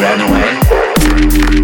ran away.